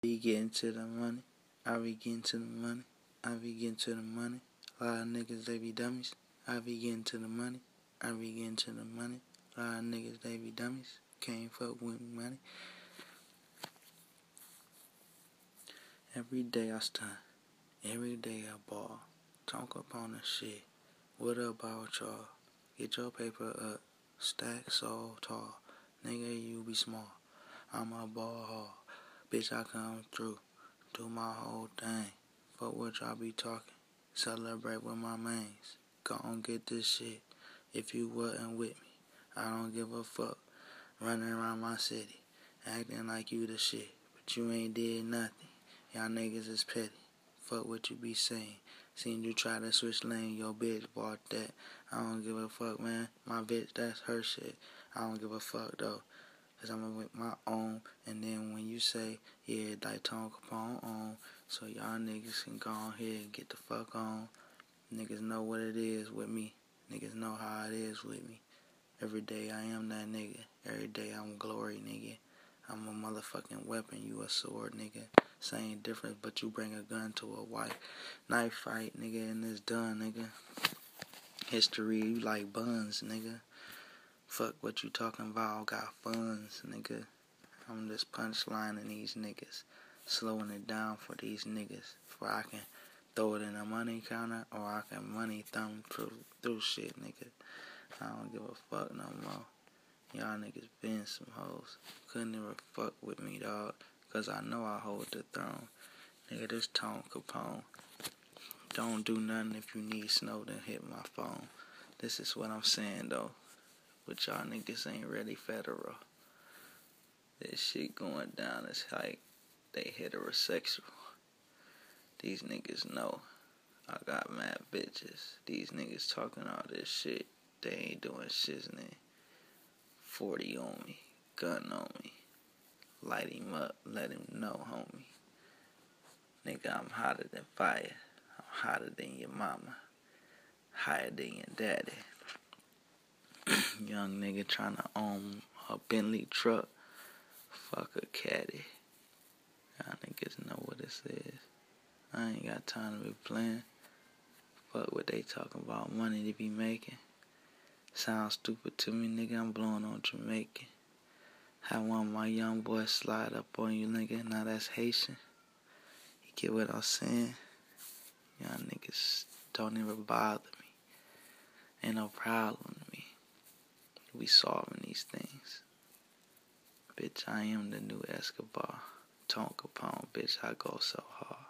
be getting to the money. I be getting to the money. I be getting to the money. A lot of niggas, they be dummies. I be getting to the money. I be getting to the money. A lot of niggas, they be dummies. Can't fuck with money. Every day I stunt. Every day I ball. Talk up on the shit. What about y'all? Get your paper up. Stack so tall. Nigga, you be small. I'm a ball hog. Bitch, I come through. Do my whole thing. Fuck what y'all be talking. Celebrate with my mains. Go and get this shit. If you wasn't with me, I don't give a fuck. Running around my city. Acting like you the shit. But you ain't did nothing. Y'all niggas is petty. Fuck what you be saying. Seen you try to switch lane, your bitch bought that. I don't give a fuck, man. My bitch, that's her shit. I don't give a fuck, though. Cause I'm with my own. And then when you say, yeah, Daytona Capone on, so y'all niggas can go on here and get the fuck on. Niggas know what it is with me. Niggas know how it is with me. Every day I am that nigga. Every day I'm glory, nigga. I'm a motherfucking weapon, you a sword, nigga. Same difference, but you bring a gun to a white knife fight, nigga, and it's done, nigga. History, you like buns, nigga. Fuck what you talking about, got funds, nigga. I'm just punchlining these niggas, slowing it down for these niggas, for I can throw it in a money counter or I can money thumb through, through shit, nigga. I don't give a fuck no more. Y'all niggas been some hoes. Couldn't even fuck with me, dog. Cause I know I hold the throne. Nigga, this Tone Capone. Don't do nothing if you need snow, then hit my phone. This is what I'm saying, though. But y'all niggas ain't ready federal. This shit going down is like they heterosexual. These niggas know I got mad bitches. These niggas talking all this shit. They ain't doing shiznit. 40 on me, gun on me. Light him up, let him know, homie. Nigga, I'm hotter than fire. I'm hotter than your mama. Higher than your daddy. Young nigga trying to own a Bentley truck. Fuck a caddy. Y'all niggas know what this is. I ain't got time to be playing. Fuck what they talking about, money to be making. Sounds stupid to me, nigga. I'm blowing on Jamaican. Have one my young boys slide up on you, nigga. Now that's Haitian. You get what I'm saying? Y'all niggas don't even bother me. Ain't no problem to me. We solving these things. Bitch, I am the new Escobar. Tonka Capone, bitch, I go so hard.